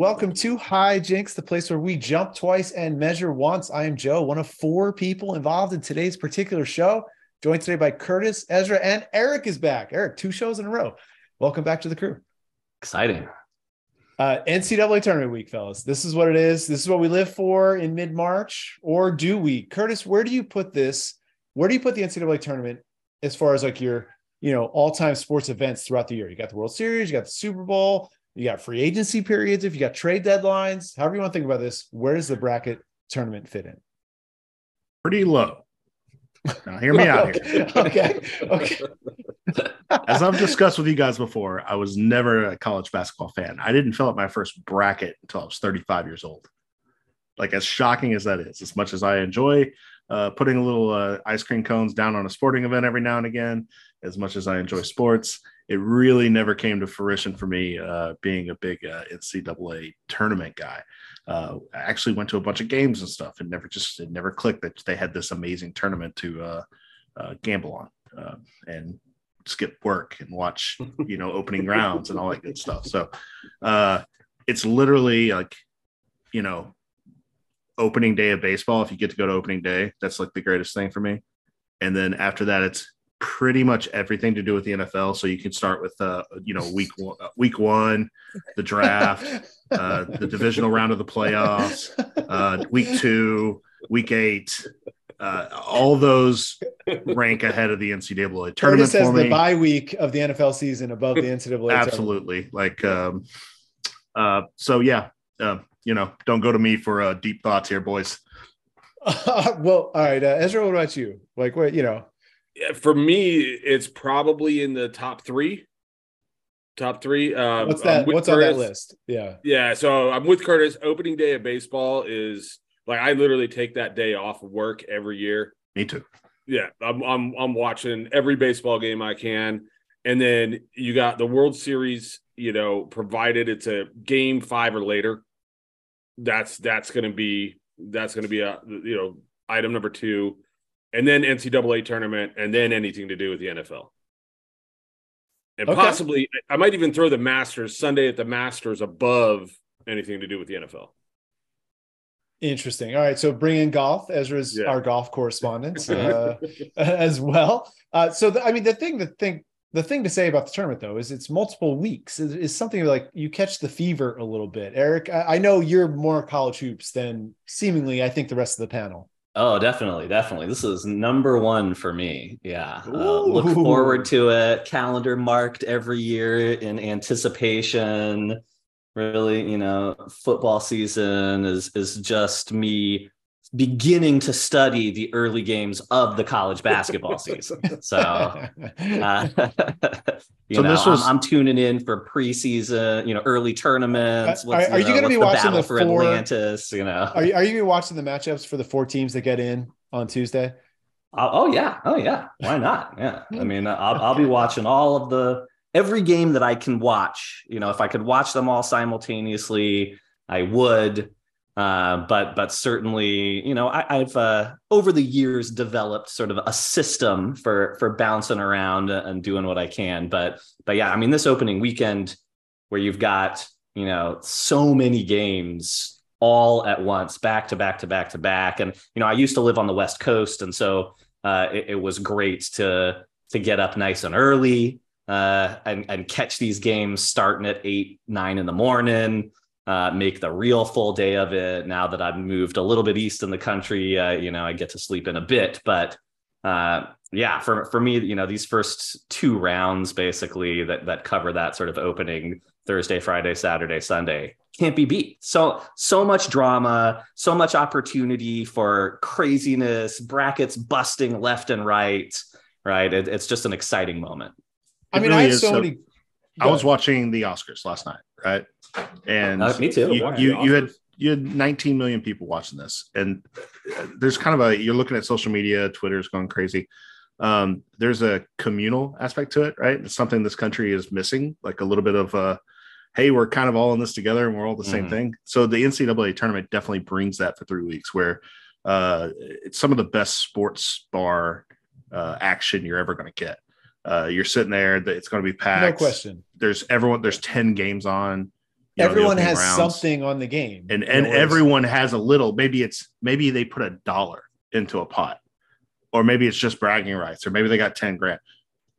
welcome to High Jinx, the place where we jump twice and measure once. I am Joe, one of four people involved in today's particular show. Joined today by Kurtis, Ezra, and Erik is back. Erik, two shows in a row. Welcome back to the crew. Exciting. Uh, NCAA tournament week, fellas. This is what it is. This is what we live for in mid March, or do we? Kurtis, where do you put this? Where do you put the NCAA tournament as far as like your, you know, all time sports events throughout the year? You got the World Series, you got the Super Bowl, you got free agency periods. If you got trade deadlines, however you want to think about this, where does the bracket tournament fit in? Pretty low. Now, hear me out here. okay. Okay. As I've discussed with you guys before, I was never a college basketball fan. I didn't fill out my first bracket until I was 35 years old. Like, as shocking as that is, as much as I enjoy uh, putting a little uh, ice cream cones down on a sporting event every now and again, as much as I enjoy sports, it really never came to fruition for me uh, being a big uh, NCAA tournament guy. Uh, I actually went to a bunch of games and stuff, and never just it never clicked that they had this amazing tournament to uh, uh, gamble on uh, and skip work and watch, you know, opening rounds and all that good stuff. So it's literally like, you know, opening day of baseball. If you get to go to opening day, that's like the greatest thing for me. And then after that, it's pretty much everything to do with the NFL. So you can start with, uh, you know, week one, uh, week one, the draft, uh, the divisional round of the playoffs, uh, week two, week eight. Uh, all those rank ahead of the NCAA tournament. Kurtis has the bye week of the NFL season above the NCAA. Absolutely, tournament. like um, uh, so. Yeah, uh, you know, don't go to me for uh, deep thoughts here, boys. well, all right, uh, Ezra. What about you? Like, what you know? For me, it's probably in the top three. Top three. Um, What's that? What's Kurtis. on that list? Yeah. Yeah. So I'm with Kurtis. Opening day of baseball is like I literally take that day off of work every year. Me too. Yeah, I'm I'm I'm watching every baseball game I can, and then you got the World Series. You know, provided it's a game five or later, that's that's going to be that's going to be a you know item number two and then NCAA tournament, and then anything to do with the NFL. And okay. possibly, I might even throw the Masters Sunday at the Masters above anything to do with the NFL. Interesting. All right, so bring in golf. Ezra's yeah. our golf correspondent uh, as well. Uh, so, the, I mean, the thing, the thing, the thing to say about the tournament though is it's multiple weeks. Is something like you catch the fever a little bit. Erik, I, I know you're more college hoops than seemingly I think the rest of the panel. Oh, definitely, definitely. This is number one for me. Yeah, uh, look forward to it. Calendar marked every year in anticipation. Really, you know, football season is is just me beginning to study the early games of the college basketball season. So, uh, you so know, was... I'm, I'm, tuning in for preseason, you know, early tournaments. Are, are you, you going to be watching the, for four, Atlantis? You know, are you, are you watching the matchups for the four teams that get in on Tuesday? Oh, oh yeah, oh yeah. Why not? Yeah, I mean, I'll, I'll be watching all of the every game that I can watch. You know, if I could watch them all simultaneously, I would. Uh, but but certainly, you know, I, have uh, over the years developed sort of a system for for bouncing around and doing what I can. But but yeah, I mean, this opening weekend where you've got you know so many games all at once, back to back to back to back, and you know, I used to live on the West Coast, and so uh, it, it was great to to get up nice and early uh, and, and catch these games starting at eight, nine in the morning uh, make the real full day of it. Now that I've moved a little bit east in the country, uh, you know, I get to sleep in a bit. But uh, yeah, for for me, you know, these first two rounds basically that that cover that sort of opening Thursday, Friday, Saturday, Sunday can't be beat. So so much drama, so much opportunity for craziness, brackets busting left and right. Right, it, it's just an exciting moment. I mean, really I have so, so many. I was watching the Oscars last night, right? And uh, me too. You, you, you, had you had 19 million people watching this, and there's kind of a you're looking at social media, Twitter's going crazy. Um, there's a communal aspect to it, right? It's something this country is missing, like a little bit of a hey, we're kind of all in this together and we're all the mm-hmm. same thing. So the NCAA tournament definitely brings that for three weeks, where uh, it's some of the best sports bar uh, action you're ever going to get. Uh, you're sitting there, that it's going to be packed. No packed. question. There's everyone. There's ten games on. You know, Everyone has rounds. something on the game. and You and know, everyone has a little. Maybe it's maybe they put a dollar into a pot, or maybe it's just bragging rights, or maybe they got ten grand.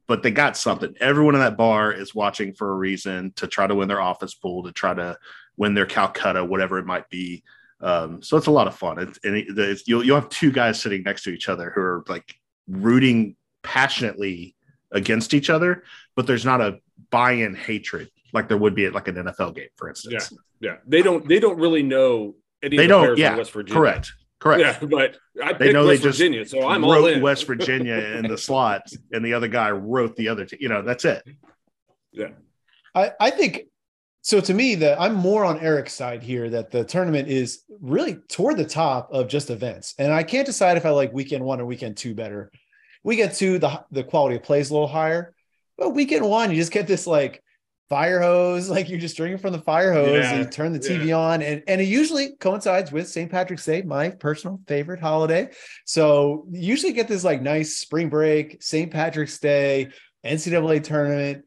But they got something. Everyone in that bar is watching for a reason to try to win their office pool, to try to win their Calcutta, whatever it might be. Um, so it's a lot of fun. It's, and it, it's, you'll you'll have two guys sitting next to each other who are like rooting passionately against each other, but there's not a buy-in hatred like there would be at like an NFL game, for instance. Yeah, they don't they don't really know any They of don't. Yeah, West Virginia. correct. Correct. Yeah, but I They picked know they West just Virginia, so I'm all wrote in. West Virginia in the slot, and the other guy wrote the other. T- you know, that's it. Yeah, I, I think so to me that I'm more on Erik's side here that the tournament is really toward the top of just events. And I can't decide if I like weekend one or weekend two better. Weekend two, the the quality of play is a little higher, but weekend one, you just get this like fire hose, like you're just drinking from the fire hose, Yeah, and you turn the TV on, and, and it usually coincides with St. Patrick's Day, my personal favorite holiday. So you usually get this like nice spring break, St. Patrick's Day, NCAA tournament.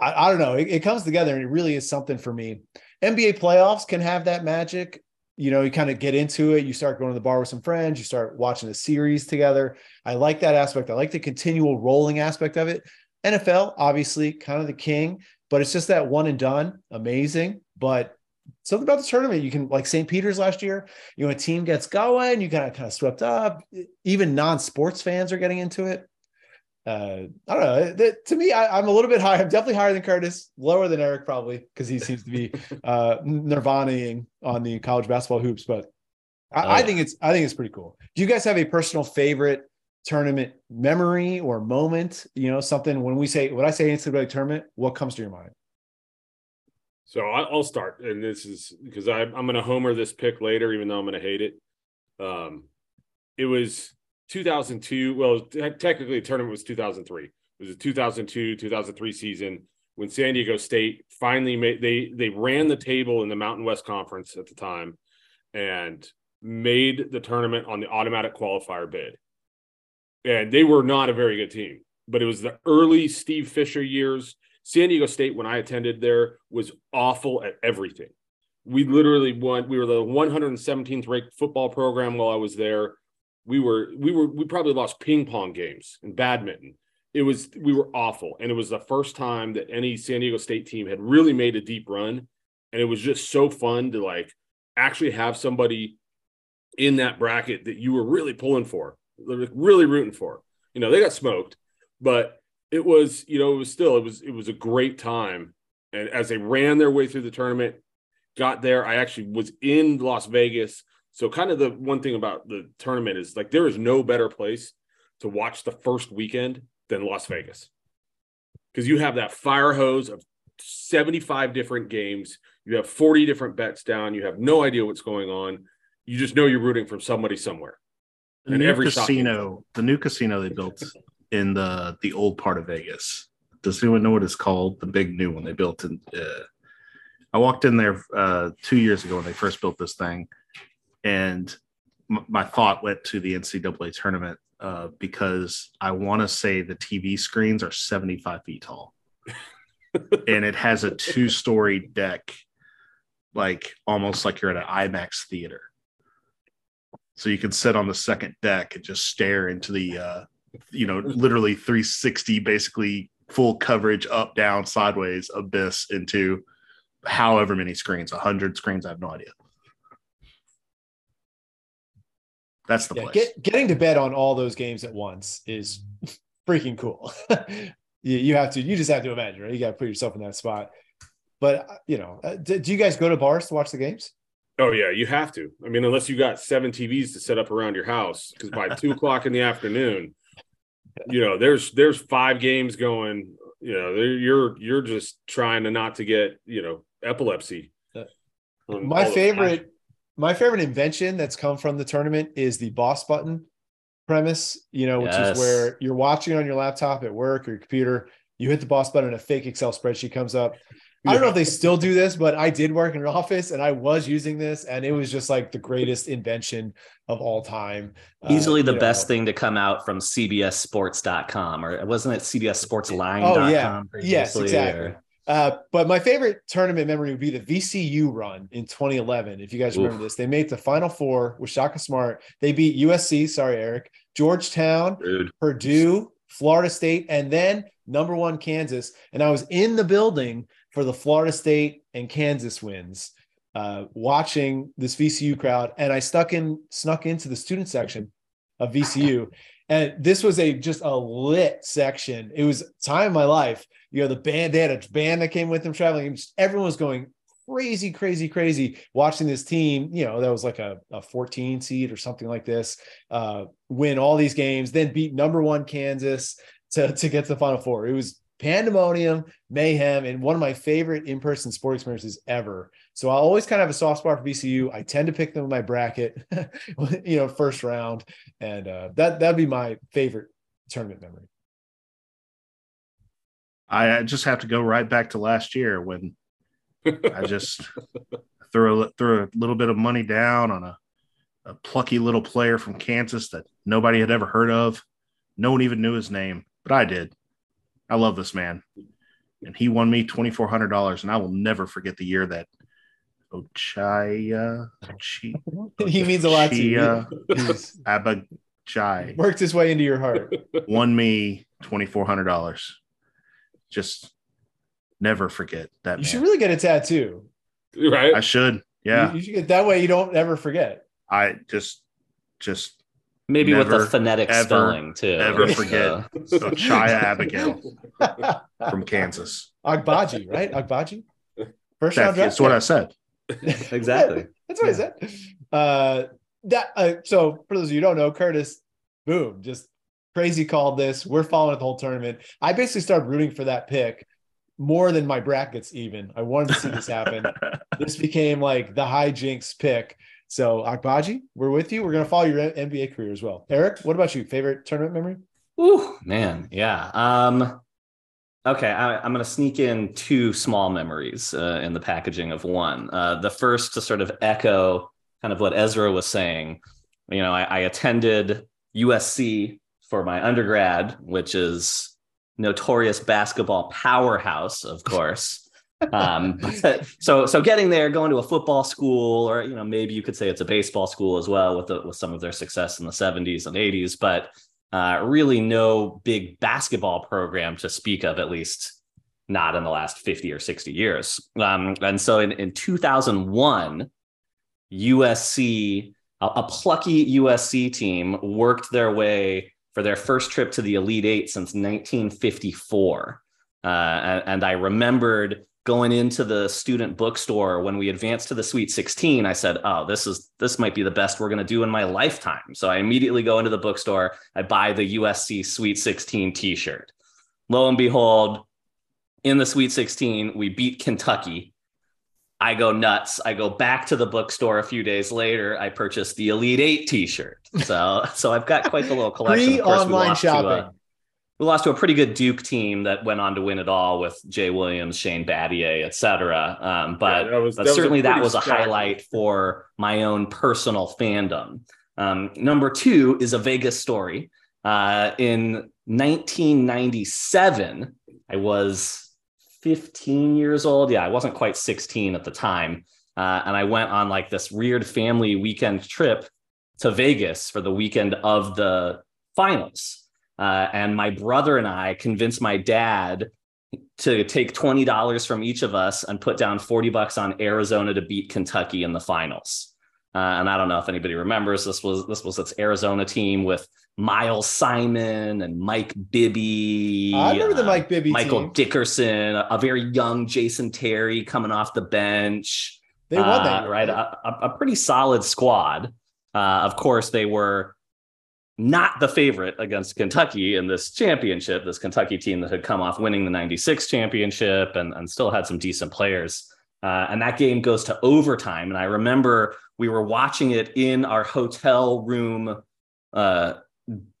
I, I don't know. It, it comes together and it really is something for me. NBA playoffs can have that magic. You know, you kind of get into it. You start going to the bar with some friends. You start watching a series together. I like that aspect. I like the continual rolling aspect of it. NFL, obviously, kind of the king, but it's just that one and done. Amazing. But something about the tournament, you can like St. Peter's last year, you know, a team gets going, you kind of kind of swept up. Even non-sports fans are getting into it uh, I don't know. That, to me, I, I'm a little bit higher. I'm definitely higher than Kurtis, lower than Erik probably because he seems to be uh, nirvanaing on the college basketball hoops. But I, Oh, I think it's I think it's pretty cool. Do you guys have a personal favorite tournament memory or moment? You know, something when we say when I say NCAA tournament, what comes to your mind? So I'll start, and this is because I'm I'm going to homer this pick later, even though I'm going to hate it. Um, it was 2002. Well, te- technically, the tournament was 2003. It was a 2002 2003 season when San Diego State finally made they they ran the table in the Mountain West Conference at the time and made the tournament on the automatic qualifier bid. And they were not a very good team, but it was the early Steve Fisher years. San Diego State, when I attended there, was awful at everything. We literally won. We were the 117th ranked football program while I was there. We were, we were, we probably lost ping pong games and badminton. It was, we were awful, and it was the first time that any San Diego State team had really made a deep run, and it was just so fun to like actually have somebody in that bracket that you were really pulling for, really rooting for. You know, they got smoked, but it was you know it was still it was it was a great time. And as they ran their way through the tournament got there i actually was in las vegas. So kind of the one thing about the tournament is like there is no better place to watch the first weekend than las vegas. Because you have that fire hose of 75 different games. You have 40 different bets down. You have no idea what's going on. You just know you're rooting from somebody somewhere The And new casino, the new casino they built in the the old part of Vegas. Does anyone know what it's called? The big new one they built in. Uh, I walked in there uh, two years ago when they first built this thing, and m- my thought went to the NCAA tournament uh, because I want to say the TV screens are 75 feet tall, and it has a two story deck, like almost like you're at an IMAX theater. So you can sit on the second deck and just stare into the, uh, you know, literally 360, basically full coverage, up, down, sideways abyss into however many screens, 100 screens. I have no idea. That's the Yeah, place. get, getting to bed on all those games at once is freaking cool. you, you have to, you just have to imagine, right? You got to put yourself in that spot. But uh, you know, uh, do, do you guys go to bars to watch the games? Oh yeah, you have to. I mean, unless you got seven TVs to set up around your house, because by two o'clock in the afternoon, you know, there's there's five games going. You know, you're you're just trying to not to get you know epilepsy. Uh, my favorite, my favorite invention that's come from the tournament is the boss button premise. You know, which Yes. is where you're watching on your laptop at work or your computer. You hit the boss button, and a fake Excel spreadsheet comes up. I don't know if they still do this, but I did work in an office and I was using this, and it was just like the greatest invention of all time. Easily Uh, the best know. thing to come out from CBSSports.com, or wasn't it CBSSportsLine.com? Oh, yeah. Yes, exactly. or- Uh, but my favorite tournament memory would be the VCU run in 2011. If you guys remember Oof. this, they made the Final Four with Shaka Smart. They beat USC. Sorry, Erik. Georgetown, Dude. Purdue, Florida State, and then number one Kansas. And I was in the building for the Florida State and Kansas wins, uh, watching this VCU crowd. And I stuck in, snuck into the student section of VCU. And this was a just a lit section. It was time of my life. You know, the band, they had a band that came with them traveling. just- everyone was going crazy, crazy, crazy watching this team, you know, that was like a, a 14 seed or something like this, uh, win all these games, then beat number one Kansas to, to get to the final four. It was pandemonium, mayhem, and one of my favorite in-person sport experiences ever. So I always kind of have a soft spot for VCU. I tend to pick them in my bracket, you know, first round. And uh, that that'd be my favorite tournament memory. I I just have to go right back to last year when I just threw a, threw a little bit of money down on a, a plucky little player from Kansas that nobody had ever heard of. No one even knew his name, but I did. I love this man. And he won me $2,400. And I will never forget the year that Ochaya, Ochi, he means a lot to you. Chia He's worked his way into your heart. won me $2,400. Just never forget that You man. should really get a tattoo. right? I should. Yeah. You, you should get that way you don't ever forget. I just just Maybe with Never, the phonetic ever, spelling too. Never forget. So- forget. Ochaya Abigail from Kansas. Agbaji, right? Agbaji? First That- round draft. that's what I said. exactly. That's what I said. Uh, that uh, so for those of you who don't know, Kurtis, boom, just crazy called this. We're following the whole tournament. I basically started rooting for that pick more than my brackets. Even I wanted to see this happen. this became like the High Jinx pick. So Agbaji, we're with you. We're gonna follow your NBA career as well. Erik, what about you? Favorite tournament memory? Ooh, man, yeah. Um, okay, I, I'm going to sneak in two small memories uh, in the packaging of one. Uh, the first to sort of echo kind of what Ezra was saying. You know, I, I attended USC for my undergrad, which is notorious basketball powerhouse, of course. Um, so so getting there, going to a football school, or you know, maybe you could say it's a baseball school as well, with the, with some of their success in the 70s and 80s, but uh, really no big basketball program to speak of, at least not in the last 50 or 60 years. Um, and so in, in 2001, USC, a, a plucky USC team, worked their way for their first trip to the Elite Eight since 1954. Uh, and, and I remembered going into the student bookstore when we advanced to the Sweet 16. I said, "Oh, this is this might be the best we're going to do in my lifetime." So I immediately go into the bookstore. I buy the USC Sweet 16 T-shirt. Lo and behold, in the Sweet 16, we beat Kentucky. I go nuts. I go back to the bookstore a few days later. I purchase the Elite Eight T-shirt. So, so I've got quite the little collection. Free online lost to, uh, shopping. We lost to a pretty good Duke team that went on to win it all with Jay Williams, Shane Battier, et cetera. Um, but Yeah, that was- but that was certainly that was a highlight for my own personal fandom. Um, number two is a Vegas story. Uh, in 1997, I was 15 years old. Yeah, I wasn't quite 16 at the time. Uh, and I went on like this weird family weekend trip to Vegas for the weekend of the finals. Uh, and my brother and I convinced my dad to take $20 from each of us and put down 40 bucks on Arizona to beat Kentucky in the finals. Uh, and I don't know if anybody remembers this was this was its Arizona team with Miles Simon and Mike Bibby. I remember the uh, Mike Bibby Michael team. Dickerson, a, a very young Jason Terry coming off the bench. They won Uh, that, year, right? A, a- a pretty solid squad. Uh, of course, they were not the favorite against Kentucky in this championship. This Kentucky team that had come off winning the '96 championship and, and still had some decent players. Uh, and that game goes to overtime. And I remember we were watching it in our hotel room, uh,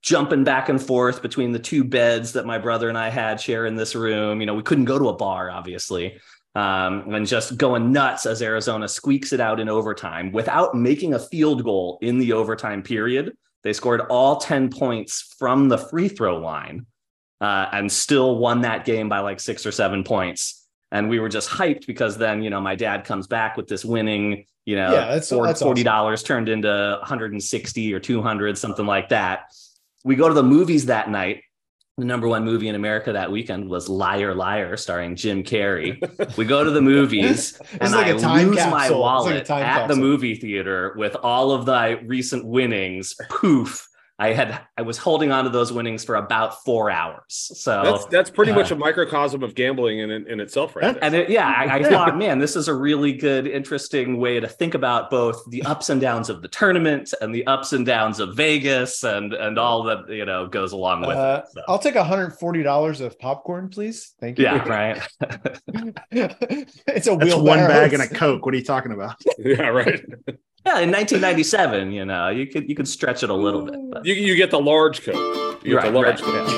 jumping back and forth between the two beds that my brother and I had sharing this room. You know, we couldn't go to a bar, obviously. um, and just going nuts as Arizona squeaks it out in overtime without making a field goal in the overtime period. They scored all 10 points from the free throw line uh, and still won that game by like six or seven points. And we were just hyped because then, you know, my dad comes back with this winning, you know, Yeah, that's- that's awesome. $40 turned into 160 or 200, something like that. We go to the movies that night. The number one movie in America that weekend was Liar Liar, starring Jim Carrey. we go to the movies and like I a time lose my capsule. Like a wallet time at the movie theater with all of the recent winnings. Poof. I had I was holding on to those winnings for about four hours. So That's that's pretty uh, much a microcosm of gambling in in itself, right there. and it, yeah, I, I thought, man, this is a really good, interesting way to think about both the ups and downs of the tournament and the ups and downs of Vegas and and all that you know goes along with Uh, it. So, I'll take $140 of popcorn, please. Thank you. yeah, right. it's a That's wheelbarrow. one bag and a Coke. What are you talking about? yeah, right. Yeah, in 1997, you know, you could you could stretch it a little bit. Mm. But. You you get the large coat. You get the large right, coat.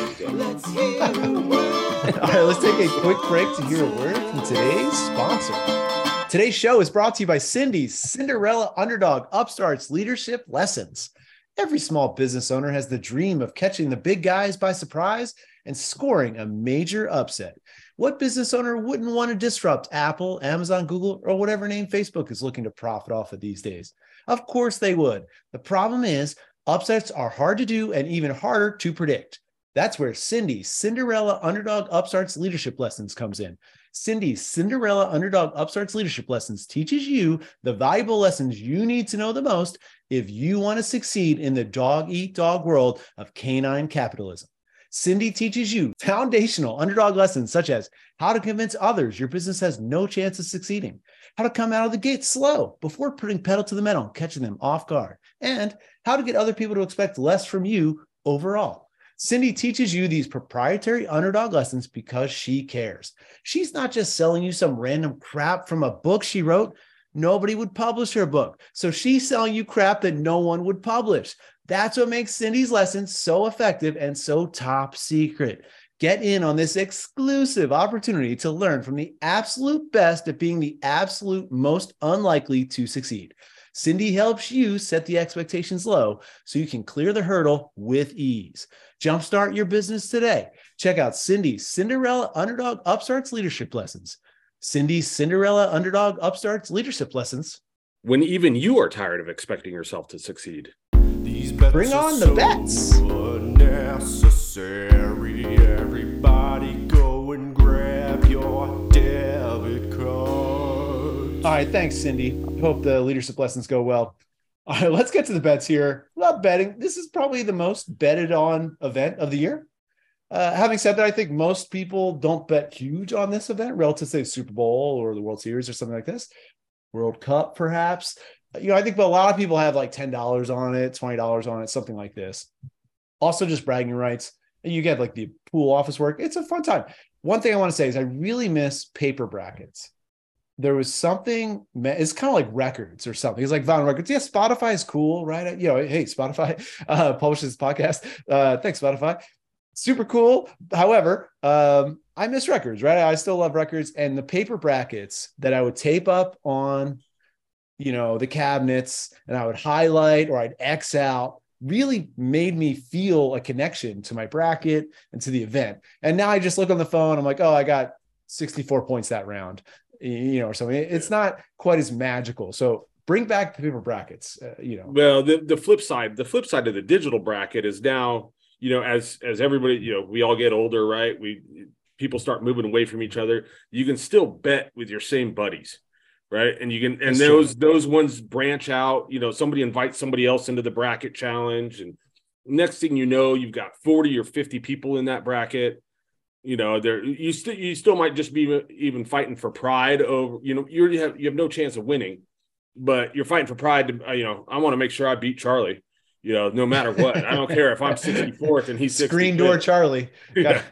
All right, let's take a quick break to hear a word from today's sponsor. Today's show is brought to you by Cindy's Cinderella Underdog Upstarts Leadership Lessons. Every small business owner has the dream of catching the big guys by surprise and scoring a major upset. What business owner wouldn't want to disrupt Apple, Amazon, Google, or whatever name Facebook is looking to profit off of these days? Of course they would. The problem is, upsets are hard to do and even harder to predict. That's where Cindy's Cinderella Underdog Upstarts Leadership Lessons comes in. Cindy's Cinderella Underdog Upstarts Leadership Lessons teaches you the valuable lessons you need to know the most if you want to succeed in the dog eat dog world of canine capitalism. Cindy teaches you foundational underdog lessons such as how to convince others your business has no chance of succeeding, how to come out of the gate slow before putting pedal to the metal, catching them off guard, and how to get other people to expect less from you overall. Cindy teaches you these proprietary underdog lessons because she cares. She's not just selling you some random crap from a book she wrote. Nobody would publish her book. So she's selling you crap that no one would publish. That's what makes Cindy's lessons so effective and so top secret. Get in on this exclusive opportunity to learn from the absolute best at being the absolute most unlikely to succeed. Cindy helps you set the expectations low so you can clear the hurdle with ease. Jumpstart your business today. Check out Cindy's Cinderella Underdog Upstarts Leadership Lessons. Cindy's Cinderella Underdog Upstarts Leadership Lessons. When even you are tired of expecting yourself to succeed. Bring on the bets. Everybody go and grab your debit card. All right, thanks, Cindy. Hope the leadership lessons go well. All right, let's get to the bets here. Love betting. This is probably the most betted on event of the year. Uh, having said that, I think most people don't bet huge on this event relative to say Super Bowl or the World Series or something like this. World Cup, perhaps. You know, I think a lot of people have like $10 on it, $20 on it, something like this. Also, just bragging rights. You get like the pool office work. It's a fun time. One thing I want to say is I really miss paper brackets. There was something it's kind of like records or something. It's like vinyl records. Yeah spotify is cool right? You know hey spotify uh publishes podcast. Uh thanks spotify. Super cool. However um i miss records right? I still love records. And the paper brackets that i would tape up on you know the cabinets and i would highlight or i'd x out really made me feel a connection to my bracket and to the event and now i just look on the phone i'm like oh i got 64 points that round you know, or something. It's not quite as magical. So bring back the paper brackets. Uh, you know, Well, the the flip side, the flip side of the digital bracket is now, you know, as as everybody, you know, we all get older, right? We people start moving away from each other. You can still bet with your same buddies, right? And you can and That's those those ones branch out. You know, somebody invites somebody else into the bracket challenge, and next thing you know, you've got forty or fifty people in that bracket. You know, there you still you still might just be even fighting for pride over. You know, you have you have no chance of winning but you're fighting for pride to, uh, you know, I want to make sure I beat Charlie, you know, no matter what. I don't care if I'm 64th and he's 65th. screen door Charlie. Yeah.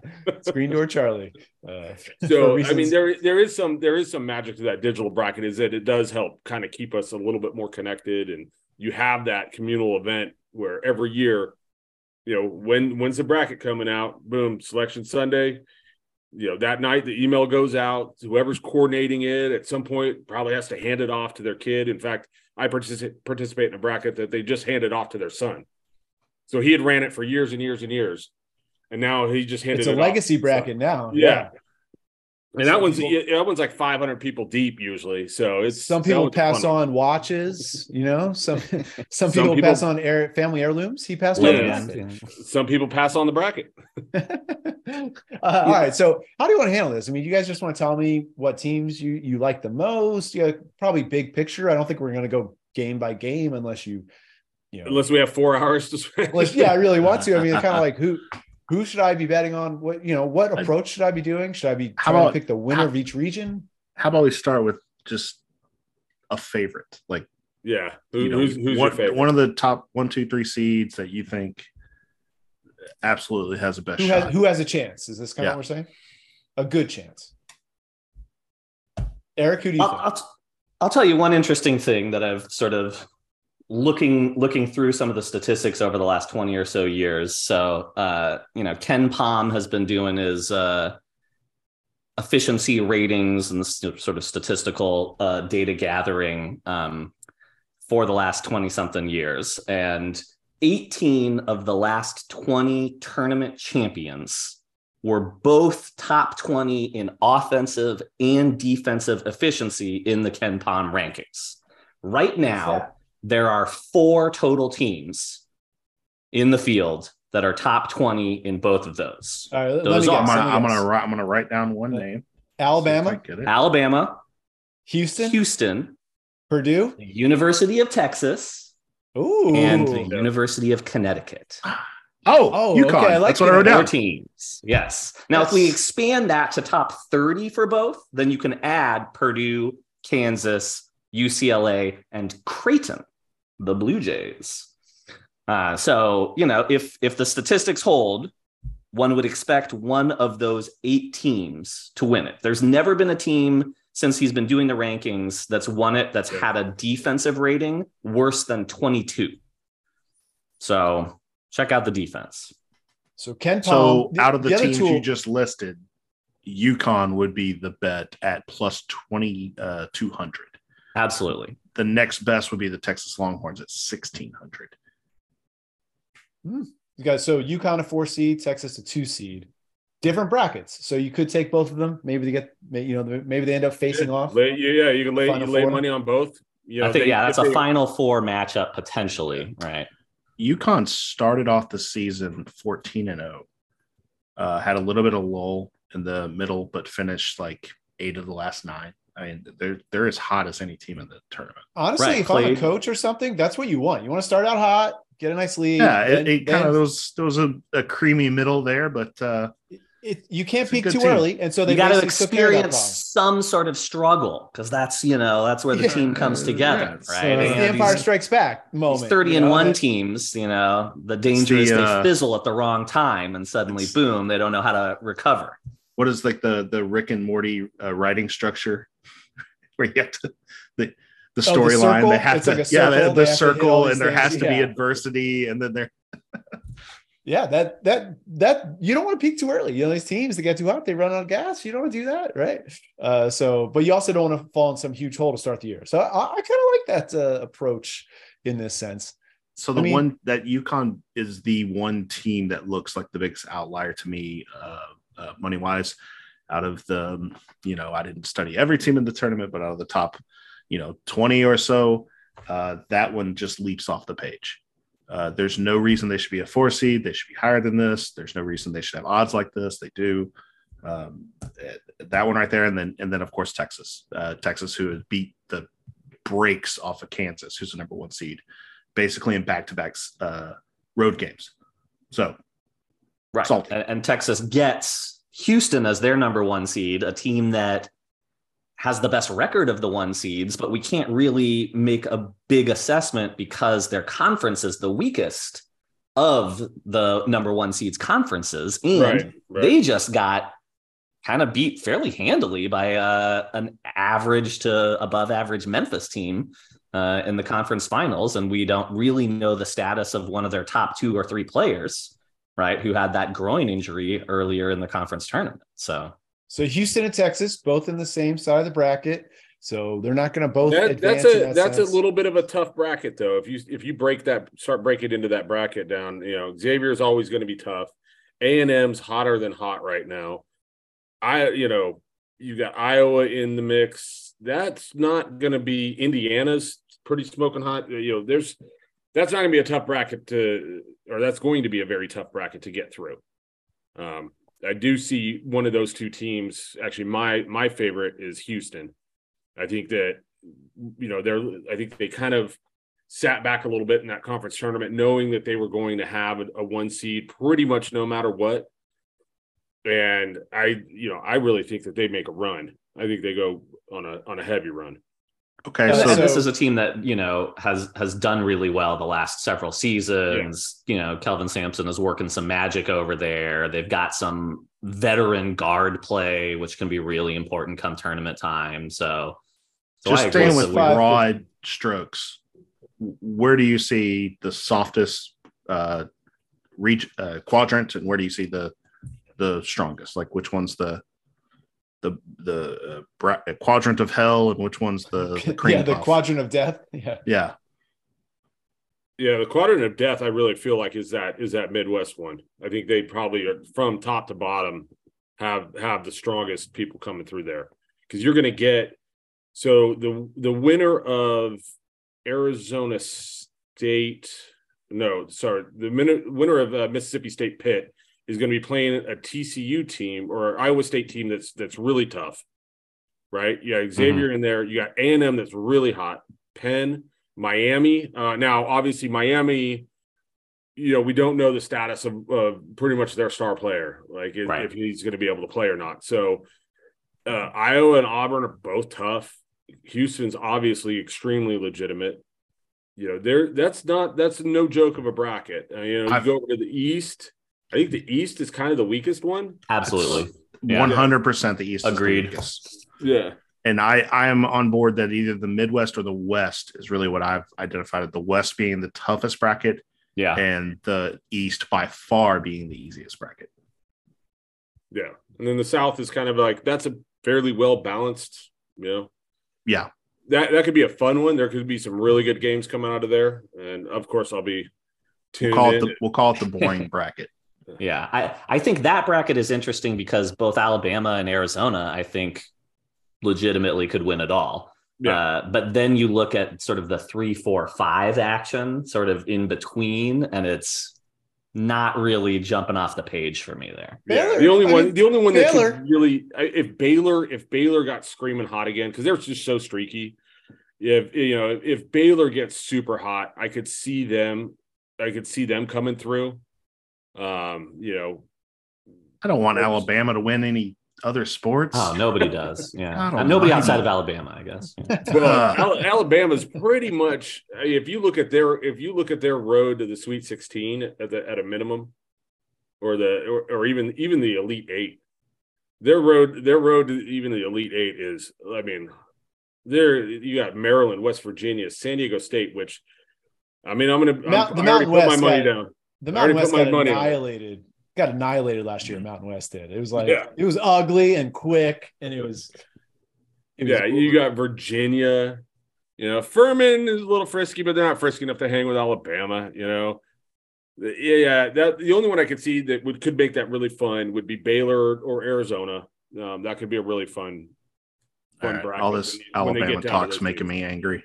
screen door Charlie. Uh, So I mean, there there is some there is some magic to that digital bracket. Is that it does help kind of keep us a little bit more connected, and you have that communal event where every year, you know, when when's the bracket coming out? Boom, selection Sunday. you know, that night the email goes out. Whoever's coordinating it at some point probably has to hand it off to their kid. In fact, I participate participate in a bracket that they just handed off to their son. So he had ran it for years and years and years, and now he just handed it. It's a it legacy bracket now. Yeah. And that Some one's people- that one's like 500 people deep usually. So it's Some people pass fun on watches, you know. Some some, Some people, people- pass on air, family heirlooms. He passed Yeah. on. Yeah. Some people pass on the bracket. bracket. uh, all right. So, how do you want to handle this? I mean, you guys just want to tell me what teams you you like the most. Yeah, probably big picture. I don't think we're going to go game by game unless you, you know, Unless we have four hours to spend. unless, yeah, I really want to. I mean, kind of like who who should I be betting on? What you know, what approach should I be doing? Should I be How trying about- to pick the winner how- of each region? How about we start with just a favorite, like yeah. Who, you know, who's who's one, your favorite? one of the top one, two, three seeds that you think absolutely has the best Who shot. has who has a chance? Is this kind Yeah. of what we're saying? A good chance. Erik, who do you I'll, think? I'll, t- I'll tell you one interesting thing that I've sort of looking looking through some of the statistics over the last 20 or so years. So uh, you know, Ken Pom has been doing his uh, efficiency ratings and sort of statistical uh, data gathering um, for the last 20 something years. And 18 of the last 20 tournament champions were both top 20 in offensive and defensive efficiency in the Ken Pom rankings. Right now, there are four total teams in the field that are top 20 in both of those. All right, let Those me are- guess, I'm gonna, I'm gonna write. I'm gonna write down one uh, name. Alabama, if I get it. Alabama, Houston, Houston, Purdue. University of Texas, Ooh, and the University of Connecticut. Oh, Oh, UConn. okay, I like That's what I wrote Four down. teams. Yes. Now, if we expand that to top 30 for both, then you can add Purdue, Kansas, UCLA, and Creighton, the Blue Jays. Uh, so, you know, if if the statistics hold, one would expect one of those eight teams to win it. There's never been a team since he's been doing the rankings that's won it that's had a defensive rating worse than 22. So check out the defense. so Ken So out of the, other teams tool- you just listed, UConn would be the bet at plus twenty uh, two hundred. Absolutely. The next best would be the Texas Longhorns at sixteen hundred. you guys, so UConn a four seed, Texas a two seed, different brackets. So you could take both of them. Maybe they get, you know, maybe they end up facing off. Lay, yeah, you can lay, you lay money on both. You know, I think they- yeah, that's a they- final four matchup potentially, right? UConn started off the season 14 and 0. Uh, had a little bit of lull in the middle, but finished like eight of the last nine. I mean, they're they're as hot as any team in the tournament. Honestly, Right, if I'm a coach or something, that's what you want. You want to start out hot, get a nice lead. Yeah, it, it kind then of was there was a, a creamy middle there, but uh, it- you can't peak too team. early, and so they got to basically took care of that experience some sort of struggle because that's you know that's where the Yeah. team comes together, yeah, right? It's And the Empire these- Strikes Back moment. these 30 and know, one that- teams, you know, the danger is they uh, fizzle at the wrong time and suddenly, boom, they don't know how to recover. what is like the the Rick and Morty uh, writing structure where you have to the the Oh, the storyline they have It's to like a yeah circle, the, the have to hit all circle and there things, has to be adversity and then there Yeah, that that that you don't want to peak too early. You know, these teams that get too hot, they run out of gas. You don't want to do that, right? Uh, so, but you also don't want to fall in some huge hole to start the year. So, I, I kind of like that uh, approach in this sense. so the I mean- one that UConn is the one team that looks like the biggest outlier to me uh, uh money wise out of the you know I didn't study every team in the tournament but out of the top you know 20 or so uh that one just leaps off the page uh, there's no reason they should be a four seed. They should be higher than this. There's no reason they should have odds like this. They do. Um, eh, that one right there, and then and then of course Texas, uh, Texas, who has beat the breaks off of Kansas, who's the number one seed, basically in back to back uh, road games. So Right. Salty. And Texas gets Houston as their number one seed, a team that has the best record of the one seeds, but we can't really make a big assessment because their conference is the weakest of the number one seeds conferences. And Right, right. they just got kind of beat fairly handily by uh, an average to above average Memphis team uh, in the conference finals. And we don't really know the status of one of their top two or three players, right, who had that groin injury earlier in the conference tournament. So So Houston and Texas, both in the same side of the bracket. So they're not going to both That, that's a that that's sense. a little bit of a tough bracket though. If you if you break that start breaking into that bracket down, you know Xavier is always going to be tough. A and M's hotter than hot right now. I you know you got Iowa in the mix. That's not going to be Indiana's pretty smoking hot. You know there's that's not going to be a tough bracket to or that's going to be a very tough bracket to get through. Um, I do see one of those two teams. Actually, my my favorite is Houston. I think that you know they're. I think they kind of sat back a little bit in that conference tournament, knowing that they were going to have a, a one seed pretty much no matter what. And I, you know, I really think that they make a run. I think they go on a on a heavy run. Okay, Yeah, so and this is a team that you know has has done really well the last several seasons. You know, Kelvin Sampson is working some magic over there. They've got some veteran guard play, which can be really important come tournament time. So, so just I staying with five- broad strokes, where do you see the softest uh, reach uh, quadrant, and where do you see the the strongest? Like which one's the the the uh, bra- quadrant of hell, and which one's the, the cream yeah, the puff? quadrant of death. Yeah. Yeah, Yeah, the quadrant of death, I really feel like is that is that Midwest one. I think they probably are from top to bottom have have the strongest people coming through there because you're going to get so the the winner of Arizona State, no, sorry, the min- winner of uh, Mississippi State Pitt is going to be playing a TCU team or Iowa State team that's that's really tough, right? Yeah, Xavier in there. You got A and M that's really hot. Penn. Miami. Uh, now, obviously, Miami. You know, we don't know the status of uh, pretty much their star player, like if, Right. if he's going to be able to play or not. So, uh, Iowa and Auburn are both tough. Houston's obviously extremely legitimate. You know, there that's not that's no joke of a bracket. Uh, you know, you I've- go over to the East. I think the East is kind of the weakest one. absolutely. One hundred percent the East. is the Agreed. Yeah, and I I am on board that either the Midwest or the West is really what I've identified. The West being the toughest bracket, Yeah. and the East by far being the easiest bracket. yeah. And then the South is kind of like that's a fairly well balanced. You know, Yeah, that that could be a fun one. There could be some really good games coming out of there, and of course, I'll be we'll tuned call in. it the we'll call it the boring bracket. Yeah, I, I think that bracket is interesting because both Alabama and Arizona, I think, legitimately could win it all. Yeah. Uh, but then you look at sort of the three, four, five action, sort of in between, and it's not really jumping off the page for me there. yeah, the only I one, mean, the only one that Baylor- could really, if Baylor, if Baylor got screaming hot again, because they're just so streaky. If you know, if Baylor gets super hot, I could see them, I could see them coming through. Um, you know, I don't want Alabama to win any other sports. Oh, nobody does. Yeah, Uh, nobody mind. outside of Alabama, I guess. Yeah. Well, Uh. Alabama's pretty much. If you look at their, if you look at their road to the Sweet Sixteen at the at a minimum, or the or, or even even the Elite Eight, their road their road to even the Elite Eight is. I mean, there you got Maryland, West Virginia, San Diego State, which. I mean, I'm gonna. I'm, the I already Mountain put my money got- down. The Mountain West got money on annihilated. Got annihilated last year. Mountain West did. It was like Yeah. it was ugly and quick, and it was. it was Yeah, you got Virginia. You know, Furman is a little frisky, but they're not frisky enough to hang with Alabama. You know, yeah, yeah. That the only one I could see that would could make that really fun would be Baylor or Arizona. Um, that could be a really fun. all, fun right, all this when- when Alabama get down to talk's making me angry.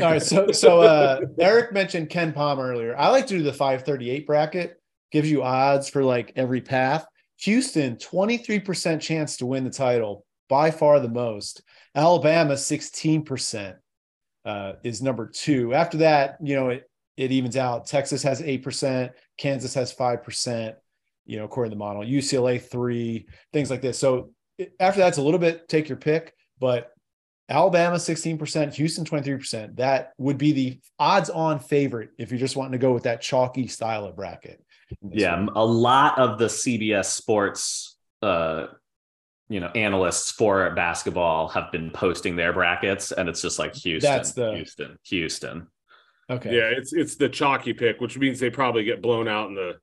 All right, so so uh Erik mentioned Ken Pom earlier. I like to do the 538 bracket. Gives you odds for like every path. Houston, 23% chance to win the title, by far the most. Alabama, 16% uh, is number two. After that, you know, it it evens out. Texas has 8%, Kansas has 5%, you know, according to the model. UCLA three, things like this. So after that's a little bit take your pick, but Alabama 16%, Houston 23%. That would be the odds on favorite if you're just wanting to go with that chalky style of bracket. Yeah, a lot of the CBS Sports, uh, you know, analysts for basketball have been posting their brackets, and it's just like Houston, That's the- Houston, Houston. Okay. Yeah, it's it's the chalky pick, which means they probably get blown out in the Blown out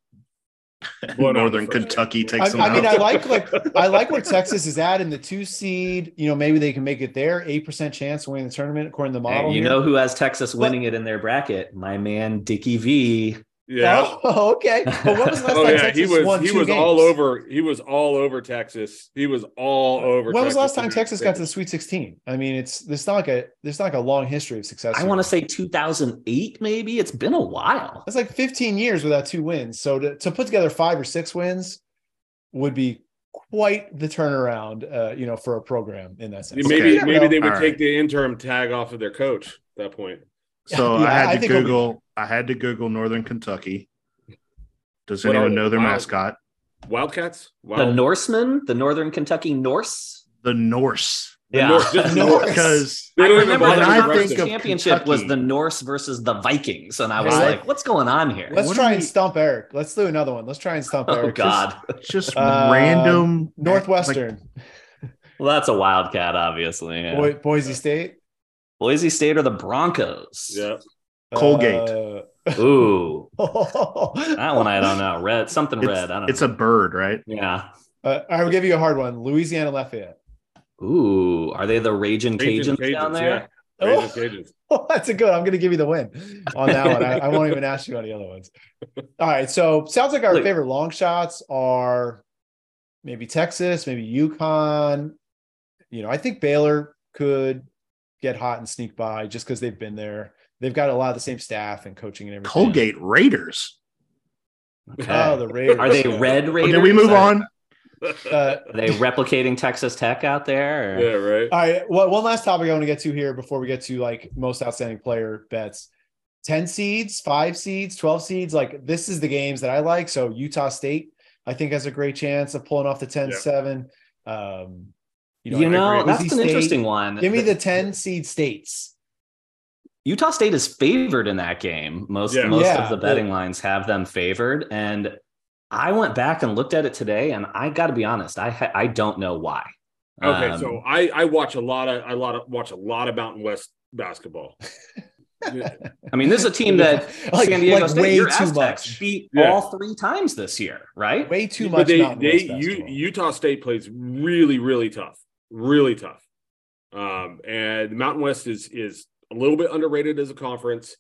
Northern Kentucky game. takes them I, I mean. I like like I like where Texas is at in the two seed. You know, maybe they can make it there. Eight percent chance of winning the tournament according to the Hey, model. you here. know who has Texas winning it in their bracket? My man Dickie V. Yeah. Oh, okay. But when was the last Oh time yeah, Texas he was won he two was games? all over. He was all over Texas. He was all over. When was the last time Texas. Texas got to the Sweet 16? I mean, it's there's not like a there's not like a long history of success. I want to say 2008, maybe. It's been a while. It's like 15 years without two wins. So to, to put together five or six wins would be quite the turnaround, uh, you know, for a program in that sense. Maybe You never maybe they would All take right. the interim tag off of their coach at that point. So Yeah, I I had to think it'll be- Google. I had to Google Northern Kentucky. Does What anyone are- know their wow. mascot? Wildcats. The Wild- Norsemen, the Northern Kentucky Norse. The Norse. the Yeah. North- just North. North. Because I don't even remember when the I think of championship was the Norse versus the Vikings, and I was Right. like, "What's going on here?" Let's What try and we- stump Erik. Let's do another one. Let's try and stump Erik. Oh Erik. God! just Uh, random Northwestern, Well, that's a Wildcat, obviously. yeah. Boi- Boise State, Boise State or the Broncos? Yeah. Colgate. Uh, Ooh, uh, that one I don't know. Red, something It's, red. I don't it's know. a bird, right? yeah. I will give you a hard one. Louisiana Lafayette. Ooh, are they the Raging Raging Cajuns, down there? yeah. Oh. Cajuns. Oh, that's a good. I'm going to give you the win on that one. I, I won't even ask you on the other ones. All right. So sounds like our Look- favorite long shots are maybe Texas, maybe UConn. You know, I think Baylor could get hot and sneak by just because they've been there. They've got a lot of the same staff and coaching and everything. Colgate Raiders. Okay. Oh, the Raiders. are they yeah. red Oh, Raiders? did we move on? Uh, Are they replicating Texas Tech out there? or- Yeah, right. All right. Well, one last topic I want to get to here before we get to like most outstanding player bets. 10 seeds, five seeds, 12 seeds. Like this is the games that I like. So Utah State, I think, has a great chance of pulling off the 10 7. Um, You I know, that's Boise an State, interesting one. Give me the 10 seed states. Utah State is favored in that game. Most Yeah. most Yeah, of the the- betting lines have them favored, and I went back and looked at it today, and I got to be honest, I ha- I don't know why. Okay, Um, so I I watch a lot of I lot of watch a lot of Mountain West basketball. I mean, this is a team that Like- San Diego like State, way your too Aztecs much. beat Yeah. all three times this year, right? Way too But much. they, they U. Utah State plays really really tough, really tough. Um, and Mountain West is is a little bit underrated as a conference.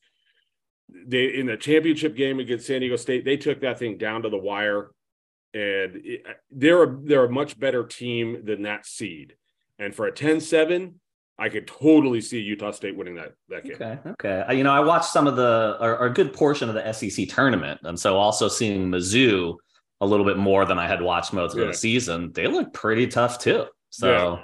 They in the championship game against San Diego State, they took that thing down to the wire, and it, they're a, they're a much better team than that seed. And for a 10-7, I could totally see Utah State winning that that game. Okay, okay. Uh, You know, I watched some of the or, or a good portion of the SEC tournament, and so also seeing Mizzou a little bit more than I had watched most of the season. They look pretty tough too. So Yeah.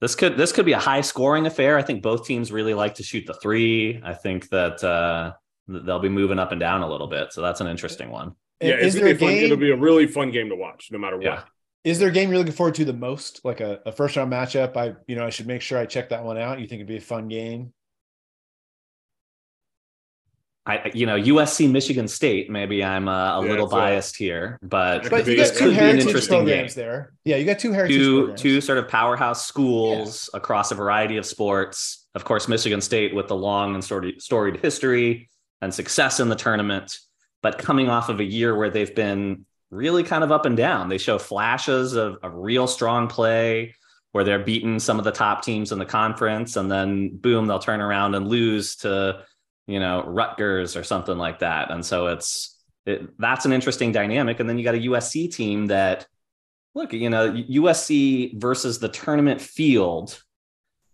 this could this could be a high scoring affair. I think both teams really like to shoot the three. I think that uh, they'll be moving up and down a little bit. So that's an interesting one. Yeah, is it's there gonna a be fun. game? It'll be a really fun game to watch, no matter what. Yeah. Is there a game you're looking forward to the most? Like a, a first round matchup? I, you know, I should make sure I check that one out. You think it'd be a fun game? I you know USC Michigan State. Maybe I'm uh, a Yeah, little that's right. biased here, but But could you got it two be an heritage interesting programs game. there. Yeah, you got two heritage two programs. two sort of powerhouse schools across a variety of sports. Of course, Michigan State with the long and storied, storied history and success in the tournament, but coming off of a year where they've been really kind of up and down. They show flashes of, of real strong play where they're beating some of the top teams in the conference, and then boom, they'll turn around and lose to you know Rutgers or something like that. And so it's it, that's an interesting dynamic. And then you got a USC team that look, you know, USC versus the tournament field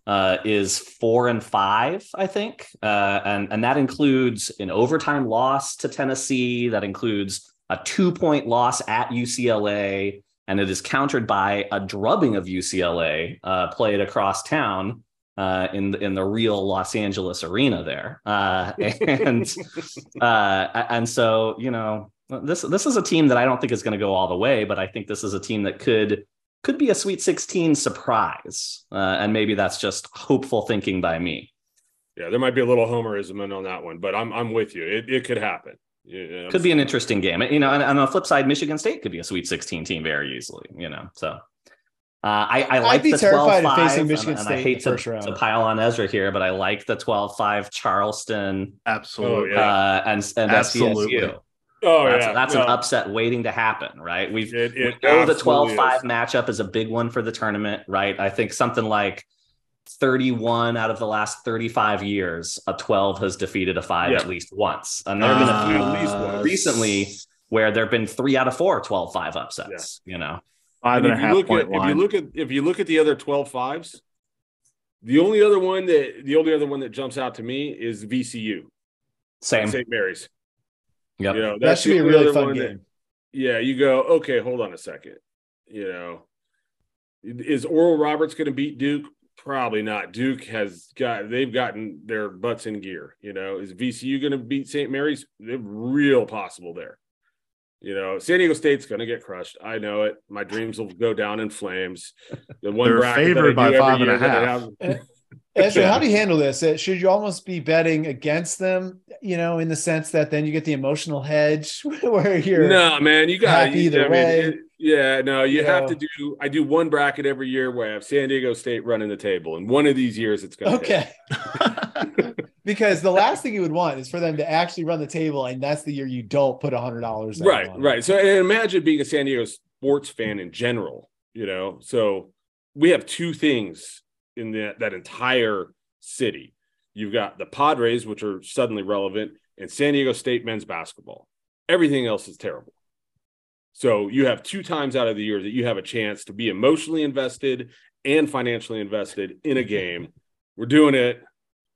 uh, is four and five, I think, uh, and and that includes an overtime loss to Tennessee. That includes a two point loss at UCLA, and it is countered by a drubbing of UCLA uh, played across town. Uh, in the, in the real Los Angeles arena there, uh, and uh, and so you know this this is a team that I don't think is going to go all the way, but I think this is a team that could could be a Sweet 16 surprise, uh, and maybe that's just hopeful thinking by me. Yeah, there might be a little homerism in on that one, but I'm I'm with you. It it could happen. Yeah, Could be an interesting game, you know. And, and on the flip side, Michigan State could be a Sweet 16 team very easily, you know. So. Uh, I, I like be the terrified 12-5, of facing and- Michigan and, State I hate to, to pile on Ezra here, but I like the 12-5 Charleston Absolutely. Oh, uh, and and Absolutely. SDSU. Oh that's yeah, that's no, an upset waiting to happen, right? We've It, we know the absolutely 12-5 is. matchup is a big one for the tournament, right? I think something like 31 out of the last 35 years, a 12 has defeated a five Yeah. at least once. And there have been a few at least one. recently where there have been three out of four 12-5 upsets, you know. Five And and a if you half look point at if you look at if you look at the other 12 fives, the only other one that the only other one that jumps out to me is VCU, Same. St. Mary's. Yep. You know, that should be a really fun one that- game. yeah, you go, okay, hold on a second. You know, is Oral Roberts going to beat Duke? Probably not. Duke has got they've gotten their butts in gear. You know, is VCU going to beat St. Mary's? They're real possible there. You know, San Diego State's going to get crushed. I know it. My dreams will go down in flames. The one They're bracket that I favored by five and a half. every five and a year that I half. have- Ezra, how do you handle this? Uh, Should you almost be betting against them? You know, in the sense that then you get the emotional hedge where you're No, man, you got happy either way. Yeah, no, you You have know. to do. I do one bracket every year where I have San Diego State running the table, and one of these years it's going to okay. because the last thing you would want is for them to actually run the table, and that's the year you don't put a hundred dollars. right right so imagine being a san diego sports fan in general you know so we have two things in that that entire city you've got the padres which are suddenly relevant and san diego state men's basketball everything else is terrible so you have two times out of the year that you have a chance to be emotionally invested and financially invested in a game we're doing it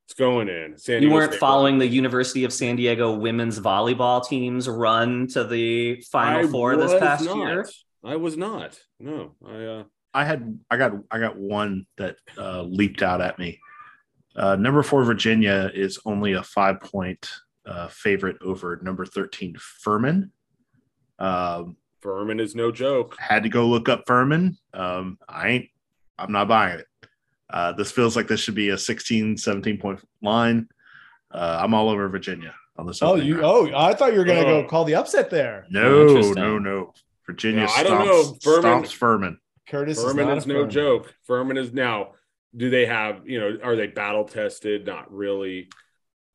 it's going in san You weren't State following the University of San Diego women's volleyball team's run to the Final I Four this past not. year. i was not no i uh I had I got I got one that uh, leaped out at me. Uh, number four Virginia is only a five point uh, favorite over number thirteen Furman. Um, Furman is no joke. had to go look up Furman. Um, I ain't I'm not buying it. Uh, this feels like this should be a 16, 17 point line. Uh, I'm all over Virginia on this. Oh, you. round. Oh, I thought you were gonna Oh. go call the upset there. no, Interesting. no, no. Virginia No, stomps, I don't know. Furman- stomps Furman. Kurtis Furman not is a no Furman. joke. Furman is now. Do they have you know? Are they battle tested? Not really.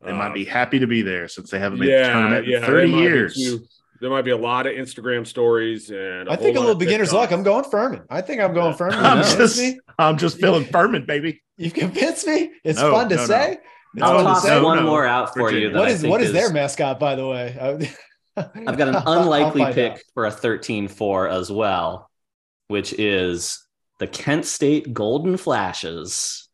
They might Um, be happy to be there since they haven't made the tournament yeah. in there 30 might be years. Too- there might be a lot of Instagram stories and. I think a little beginner's luck. I'm going Furman. I think I'm going Furman. I'm just, me. I'm just feeling Furman, baby. You've convinced me. It's No, fun to no, no. say. It's I'll fun to toss say. one no. more out for Virginia. you. That What I is think what is their mascot, by the way? I've got an I'll- I'll unlikely pick out. for a 13-4 as well, which is the Kent State Golden Flashes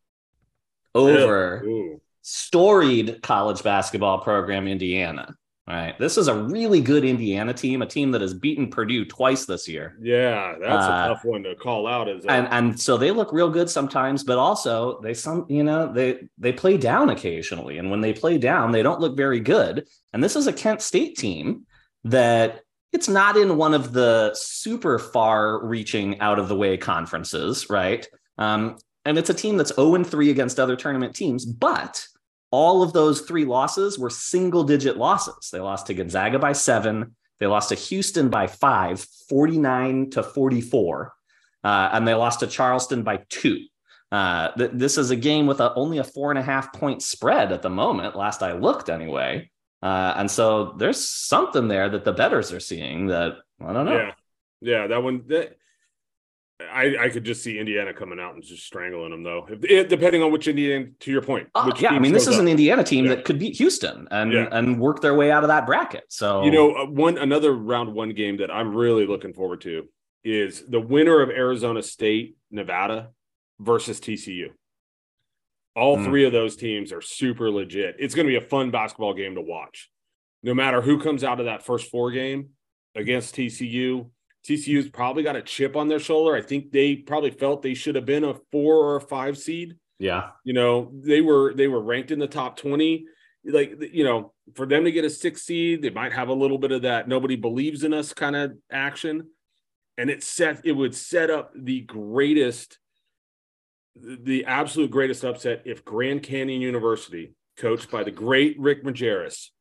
over Ooh. storied college basketball program Indiana. Right. This is a really good Indiana team, a team that has beaten Purdue twice this year. Yeah, that's Uh, a tough one to call out. As And and so they look real good sometimes, but also they some you know they they play down occasionally. And when they play down, they don't look very good. And this is a Kent State team that it's not in one of the super far reaching out of the way conferences, right? Um, and it's a team that's 0 and 3 against other tournament teams, but all of those three losses were single digit losses. They lost to Gonzaga by seven, they lost to Houston by five, 49 to 44, uh, and they lost to Charleston by two. Uh, th- this is a game with a, only a four and a half point spread at the moment, last I looked anyway. Uh, and so there's something there that the betters are seeing that I don't know. yeah, yeah, that one. That, I I could just see Indiana coming out and just strangling them though. If, it, depending on which Indiana, to your point. Oh, which yeah, I mean, this is an. Indiana team Yeah. that could beat Houston and Yeah. and work their way out of that bracket. So You know, uh, one another round one game that I'm really looking forward to is the winner of Arizona State, Nevada versus TCU. All Hmm. three of those teams are super legit. It's going to be a fun basketball game to watch. No matter who comes out of that first four game against TCU, TCU's probably got a chip on their shoulder. I think they probably felt they should have been a four or a five seed. Yeah, you know they were they were ranked in the top 20 like you know for them to get a six seed they might have a little bit of that nobody believes in us kind of action. And it set it would set up the greatest the absolute greatest upset if grand canyon university coached by the great rick majerus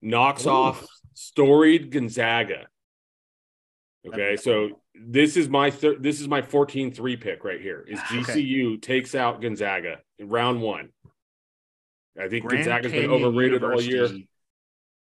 knocks Ooh. off storied gonzaga okay so this is my thir- this is my 14-3 pick right here is ah, Okay. gcu takes out gonzaga in round one i think Grand gonzaga's been Canyon overrated all year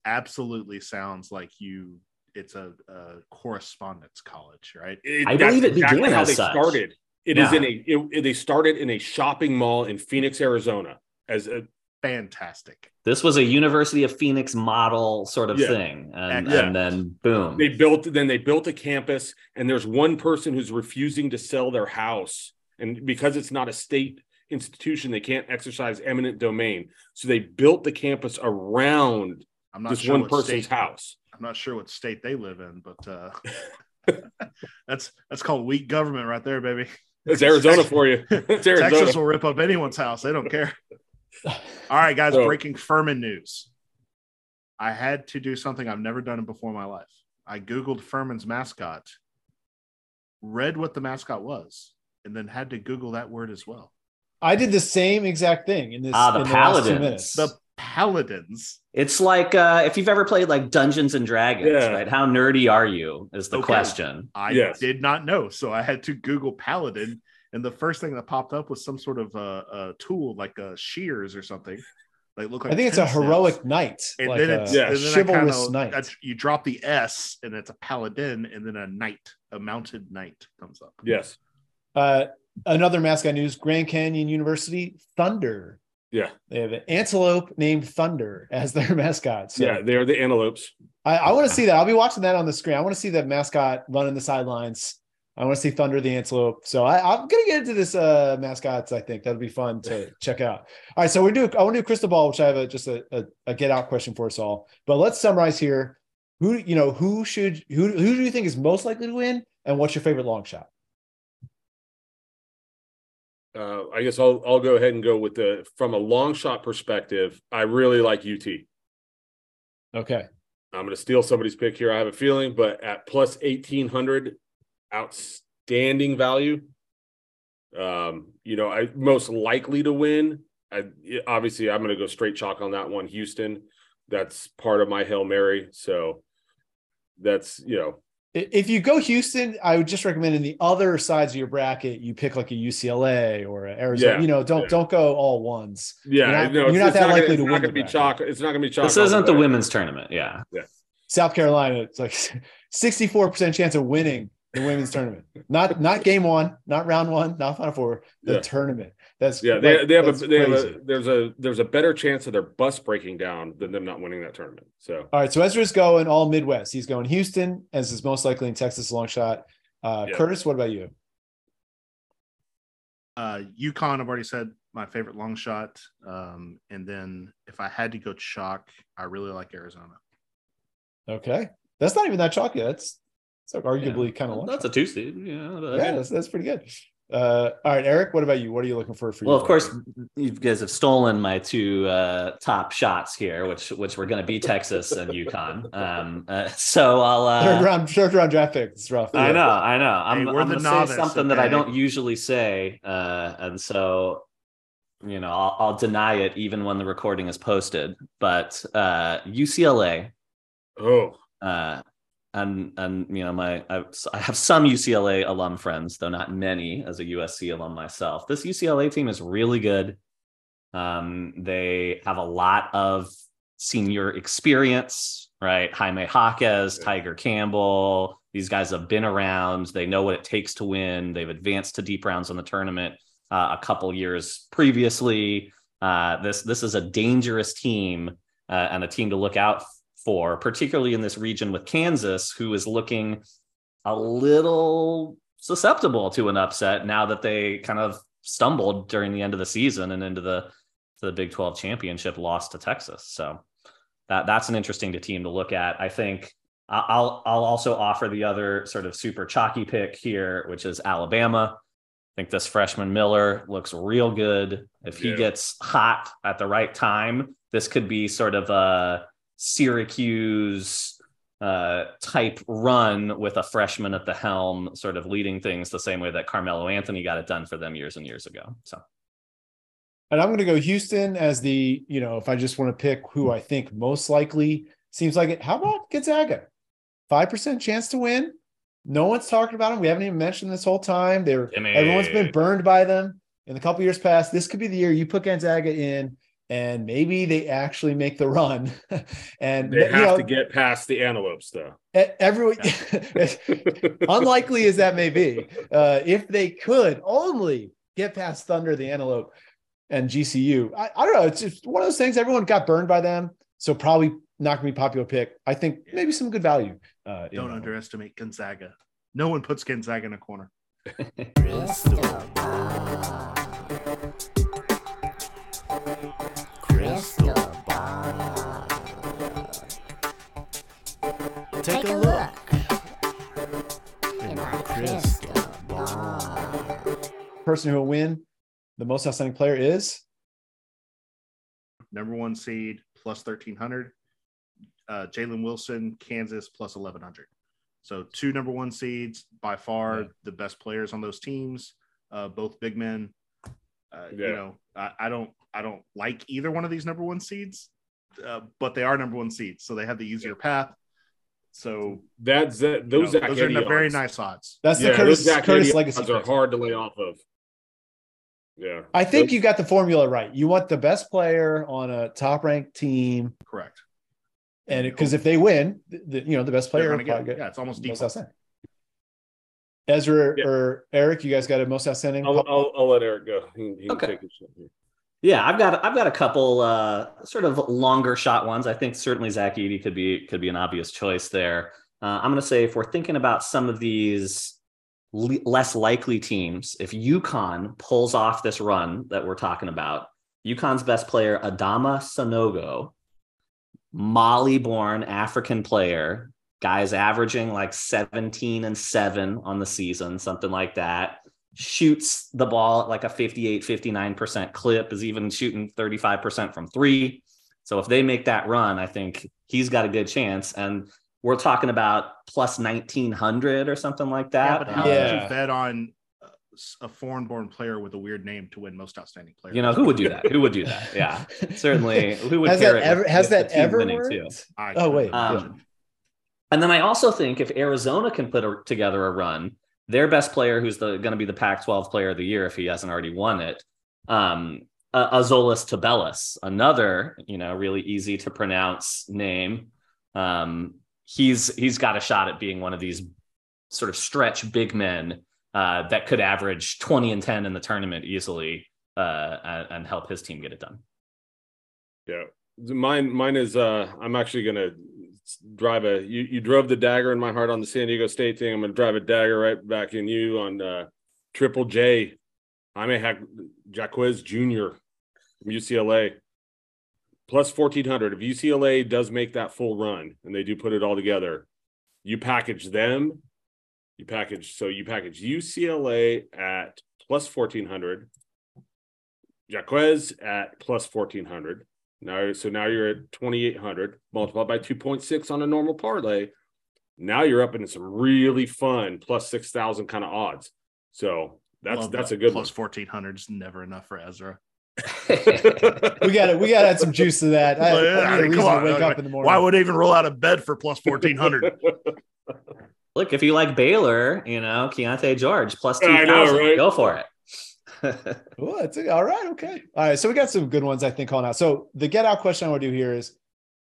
absolutely sounds like you. It's a, a correspondence college, right? It- I believe it exactly began how as they such. started. It is Yeah. in a. It, they started in a shopping mall in Phoenix, Arizona, as a Fantastic. This was a University of Phoenix model sort of Yeah. thing, and, Yeah. and then boom. they built then they built a campus and there's one person who's refusing to sell their house and because it's not a state institution they can't exercise eminent domain so they built the campus around I'm not this sure one person's state, house I'm not sure what state they live in, but uh, that's that's called weak government right there, baby. it's arizona for you it's arizona Texas will rip up anyone's house. They don't care. All right, guys, So- breaking Furman news. I had to do something I've never done before in my life. I Googled Furman's mascot, read what the mascot was, and then had to Google that word as well. I did the same exact thing in this. Ah, the in last two Paladins. minutes. The Paladins. It's like uh, if you've ever played like Dungeons and Dragons, Yeah. right? How nerdy are you? Is the Okay. question. I Yes. did not know, so I had to Google Paladin, and the first thing that popped up was some sort of uh, a tool, like a shears or something. Like look like I think it's a tent snails. heroic knight, And like then a, it's Yeah. and then I chivalrous kinda- knight. that's- you drop the S, and it's a paladin, and then a knight, a mounted knight comes up. yes Uh, another mascot news: Grand Canyon University Thunder. yeah They have an antelope named Thunder as their mascot. So yeah they're the antelopes I, I want to see that. I'll be watching that on the screen. I want to see that mascot running the sidelines. I want to see Thunder the antelope. So I, I'm gonna get into this uh mascots. I think that'll be fun to check out. All right, so we do. I want to do crystal ball, which I have a just a, a, a get out question for us all. But let's summarize here. Who you know? Who should? Who who do you think is most likely to win? And what's your favorite long shot? uh, i guess I'll, I'll go ahead and go with the from a long shot perspective i really like ut Okay. I'm going to steal somebody's pick here. I have a feeling, but at plus 1800, outstanding value. Um, you know, I most likely to win. I obviously I'm going to go straight chalk on that one. Houston, that's part of my hail mary. So that's you know, If you go Houston, I would just recommend in the other sides of your bracket, you pick like a UCLA or a Arizona. Yeah, you know, don't yeah. don't go all ones. yeah, You're not- no, you're not that not likely gonna, to it's win not the going to be bracket. chalk. It's not going to be chalk. This isn't the way. women's tournament. Yeah. Yeah. South Carolina, it's like 64% chance of winning the women's tournament. Not not game one, not round one, not final four, the Yeah. tournament. That's Yeah, they, like, they have a that's they have a there's a there's a better chance of their bus breaking down than them not winning that tournament. So All right, so Ezra's going all Midwest. He's going Houston, as is most likely in Texas long shot. Uh, Yeah. Kurtis, what about you? Uh, UConn, I've already said my favorite long shot. Um, and then if I had to go chalk, I really like Arizona. Okay, that's not even that chalky. That's it's like arguably kind of long. That's a two seed. Yeah. but- yeah, that's, that's pretty good. Uh, all right, Erik, what about you? What are you looking for? For Well, of course, you guys have stolen my two uh, top shots here, which which were going to be Texas and UConn. Um, uh, so I'll. third Uh, round, third round draft pick. It's rough. I know, I know. I'm, Hey, we're I'm going to say something that I don't usually say, uh, and so you know I'll, I'll deny it even when the recording is posted. But uh, UCLA oh uh, and and you know my I, I have some UCLA alum friends, though not many, as a USC alum myself. This UCLA team is really good. Um, they have a lot of senior experience, right? Jaime Jaquez, Tyger Campbell. These guys have been around. They know what it takes to win. They've advanced to deep rounds in the tournament uh, a couple years previously. Uh, this this is a dangerous team uh, and a team to look out for, particularly in this region with Kansas, who is looking a little susceptible to an upset now that they kind of stumbled during the end of the season and into the the Big 12 championship loss to Texas. So that that's an interesting team to look at. I think I'll I'll also offer the other sort of super chalky pick here, which is Alabama. I think this freshman Miller looks real good. If he Yeah. gets hot at the right time, this could be sort of a Syracuse uh, type run with a freshman at the helm, sort of leading things the same way that Carmelo Anthony got it done for them years and years ago. So And I'm going to go Houston as the, you know, if I just want to pick who I think most likely seems like it. How about Gonzaga? 5% chance to win. No one's talking about them. We haven't even mentioned this whole time. They're Gimme. everyone's been burned by them in the couple years past. This could be the year you put Gonzaga in and maybe they actually make the run. and They you have know, to get past the antelopes, though. everyone, unlikely as that may be, uh, if they could only get past Thunder, the Antelope, and GCU, I, I don't know. It's just one of those things. Everyone got burned by them, so probably not going to be popular pick. I think maybe some good value. Uh, Don't that underestimate Gonzaga. No one puts Gonzaga in a corner. person who will win the most outstanding player is Number one seed plus 1300. Uh, Jalen Wilson, Kansas plus 1100. So two number one seeds, by far Yeah. the best players on those teams, uh, both big men. Uh, You know, I, I don't, I don't like either one of these number one seeds, uh, but they are number one seeds, so they have the easier path. So That's that. you know, Those are very nice odds. that's Yeah, the Kurtis, those Zach Kurtis legacy. odds are hard to lay off of. Yeah, I think Those- you got the formula right. You want the best player on a top ranked team, Correct. and because if they win, the, the- you know the best player get, get yeah, it's almost most outstanding. Ezra Yeah. or Erik, you guys got a most outstanding. I'll, I'll, I'll let Erik go. He, he Okay. take here. Yeah, I've got I've got a couple uh, sort of longer shot ones. I think certainly Zach Edey could be could be an obvious choice there. Uh, I'm going to say if we're thinking about some of these le- less likely teams, if UConn pulls off this run that we're talking about, UConn's best player Adama Sanogo, Mali-born African player, guys averaging like 17 and 7 on the season, something like that. Shoots the ball at like a 58, 59% clip, is even shooting 35% from three. So if they make that run, I think he's got a good chance. And we're talking about plus 1900 or something like Yeah, that. but how Uh, would Yeah. you bet on a foreign-born player with a weird name to win most outstanding player? you know, who would do that? Who would do that? Yeah, certainly. Who would has that it ever with- has that team ever winning, worked? too? Oh, wait, couldn't yeah. imagine. And then I also think if Arizona can put a, together a run, their best player, who's the going to be the Pac-12 Player of the Year if he hasn't already won it, um, uh, Azuolas Tubelis, another you know really easy to pronounce name. Um, he's he's got a shot at being one of these sort of stretch big men uh, that could average 20 and 10 in the tournament easily uh, and, and help his team get it done. Yeah, mine mine is. uh I'm actually gonna drive a. You you drove the dagger in my heart on the San Diego State thing. I'm gonna drive a dagger right back in you on uh Triple J. Jaime Jaquez Jr. from UCLA plus fourteen hundred. If UCLA does make that full run and they do put it all together, you package them. You package so you package UCLA at plus fourteen hundred. Jaquez at plus fourteen hundred. Now, so now you're at 2,800 multiplied by 2.6 on a normal parlay. Now you're up into some really fun plus 6,000 kind of odds. So that's Love that's that. a good plus 1400 is never enough for Ezra. We got to we got to add some juice to that. I, I Yeah, need a I mean, reason come to on. wake up in the morning. Why would I even roll out of bed for plus 1400? Look, if you like Baylor, you know, Keyonte George plus I 2,000, right? go for it. Oh, that's all right. Okay. All right. So we got some good ones, I think, calling out. So the get out question I want to do here is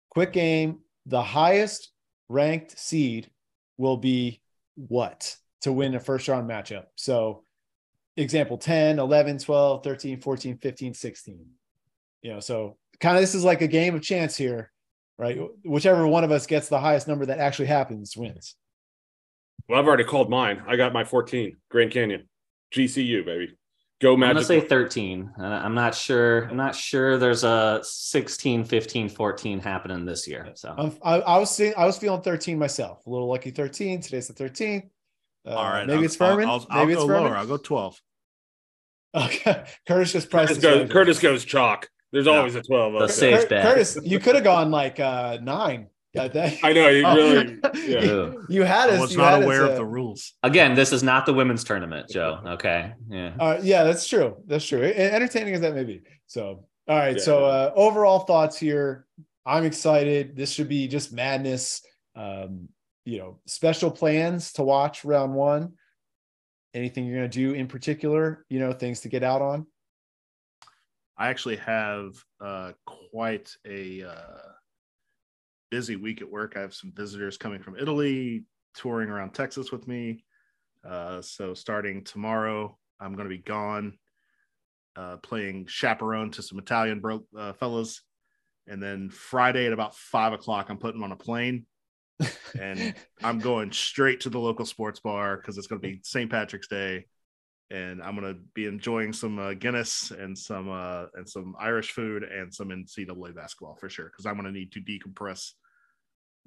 quick game. The highest ranked seed will be what to win a first round matchup? So, example 10, 11, 12, 13, 14, 15, 16. You know, so kind of this is like a game of chance here, right? Whichever one of us gets the highest number that actually happens wins. well, I've already called mine. I got my 14 Grand Canyon, GCU baby. Go I'm gonna say 13. Uh, I'm not sure. I'm not sure there's a 16, 15, 14 happening this year. So I'm, I, I was seeing, I was feeling 13 myself. A little lucky 13. Today's the 13th. Uh, All right. maybe I'll, it's Furman. I'll, I'll, maybe I'll it's go Furman. lower. I'll go 12. Okay, Kurtis just priced. Kurtis goes, wager. Kurtis goes chalk. There's Yeah. always a 12. The okay. safe Cur- bet. Kurtis, you could have gone like uh, nine. I think. I know you Oh. really. Yeah. Ew. you had I us. was you not had us, aware uh, of the rules. again, this is not the women's tournament, Joe. Okay. Yeah. Uh, yeah, that's true. That's true. Entertaining as that may be. So, all right. Yeah. So, uh, overall thoughts here. I'm excited. This should be just madness. Um, you know, special plans to watch round one. Anything you're going to do in particular? You know, things to get out on. I actually have uh, quite a uh, busy week at work. I have some visitors coming from Italy, touring around Texas with me. Uh, so starting tomorrow, I'm going to be gone, uh, playing chaperone to some Italian bro- uh, fellas, and then Friday at about five o'clock, I'm putting them on a plane, and I'm going straight to the local sports bar because it's going to be St. Patrick's Day, and I'm going to be enjoying some uh, Guinness and some uh, and some Irish food and some NCAA basketball for sure because I'm going to need to decompress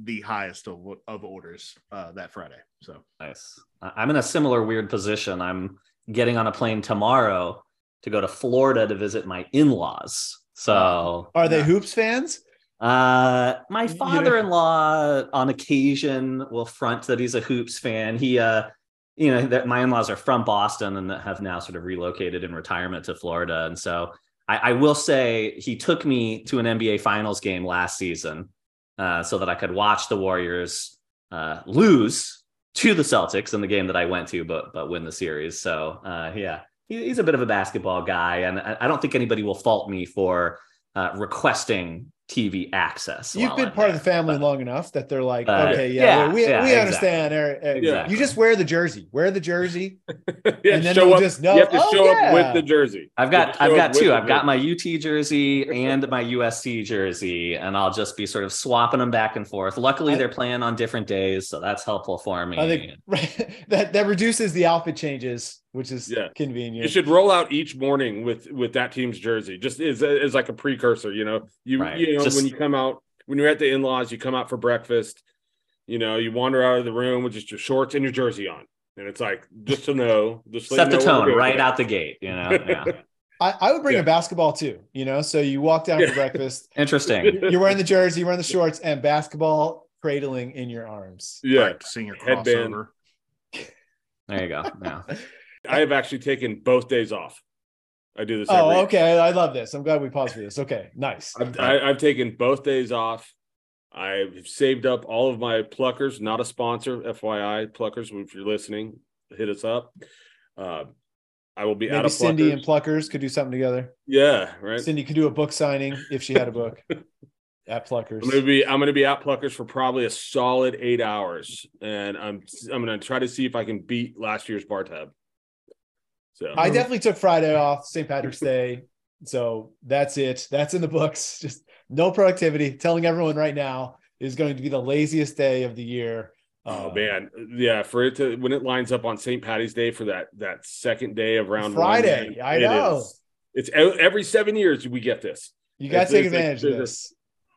the highest of, of orders uh, that Friday. So Nice. I- I'm in a similar weird position. I'm getting on a plane tomorrow to go to Florida to visit my in-laws. So, Are they Yeah. hoops fans? Uh, my father-in-law on occasion will front that he's a hoops fan. He, uh, you know, that my in-laws are from Boston and have now sort of relocated in retirement to Florida. And so I, I will say he took me to an NBA Finals game last season uh, so that I could watch the Warriors uh, lose to the Celtics in the game that I went to, but but win the series. So uh, yeah, he, he's a bit of a basketball guy, and I, I don't think anybody will fault me for uh, requesting TV access. You've been I'm part of the family But- long enough that they're like, Uh, okay, yeah, yeah, we, we, yeah, we exactly. understand. Erik, Erik. Exactly. You just wear the jersey. Wear the jersey. yeah, And then show up. just know, you have to "Oh, show yeah." up with the jersey. I've got I've got two. I've got my UT jersey and my USC jersey, and I'll just be sort of swapping them back and forth. Luckily, I- they're playing on different days, so that's helpful for me. I think right, that that reduces the outfit changes, which is Yeah. convenient. You should roll out each morning with with that team's jersey, just as as like a precursor. You know, you Right. you know Just- when you come out when you're at the in laws, you come out for breakfast. You know, you wander out of the room with just your shorts and your jersey on, and it's like just to know, just set the know tone right out the gate. You know, yeah. I, I would bring Yeah. a basketball too. You know, so you walk down Yeah. for breakfast. Interesting. You're wearing the jersey, you're wearing the shorts, and basketball cradling in your arms. Yeah, practicing your Headband. There you go. Yeah. I have actually taken both days off. I do this. Oh, okay. I love this. I'm glad we paused for this. Okay, nice. I've, I, I've taken both days off. I've saved up all of my pluckers. Not a sponsor, FYI. Pluckers, if you're listening, hit us up. Uh, I will be out Maybe of Cindy pluckers. and Pluckers could do something together. yeah, right. Cindy could do a book signing if she had a book at Pluckers. I'm gonna be I'm gonna be at Pluckers for probably a solid eight hours, and I'm I'm gonna try to see if I can beat last year's bar tab. So I definitely took Friday off, St. Patrick's Day. So that's it. That's in the books. Just no productivity. Telling everyone right now is going to be the laziest day of the year. oh Uh, man, yeah, for it to when it lines up on St. Patty's Day for that that second day of round Friday, one, I it know. is- it's every seven years we get this. You got to It's- take it's advantage of there's a- this.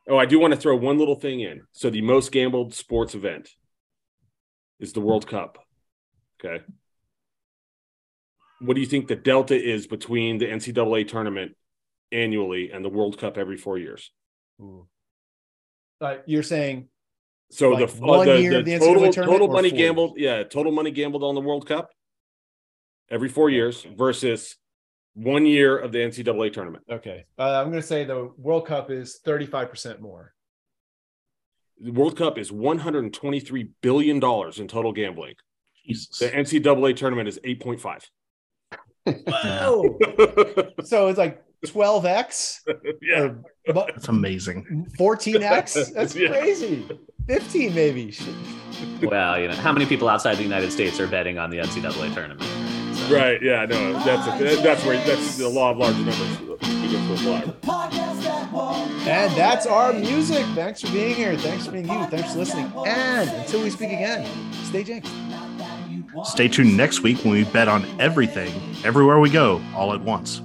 Oh, I do want to throw one little thing in. So the most gambled sports event is the World Cup. Okay. What do you think the delta is between the NCAA tournament annually and the World Cup every four years? Uh, you're saying So Like the, uh, the, year the the total tournament total money four gambled, yeah, total money gambled on the World Cup every four years versus one year of the NCAA tournament. okay. Uh, I'm going to say the World Cup is 35 percent more. The World Cup is 123 billion dollars in total gambling. Jesus. The NCAA tournament is 8.5. Whoa! so it's like 12x yeah. or That's amazing. 14x. That's Yeah. crazy. 15 maybe. Well, you know, how many people outside the United States are betting on the NCAA tournament? So- Right. Yeah. No. That's a, that's where that's the law of large numbers begins to apply. And that's our music. Thanks for being here. Thanks for being you. Thanks for listening. And until we speak again, stay jinxed. Stay tuned next week when we bet on everything, everywhere we go, all at once.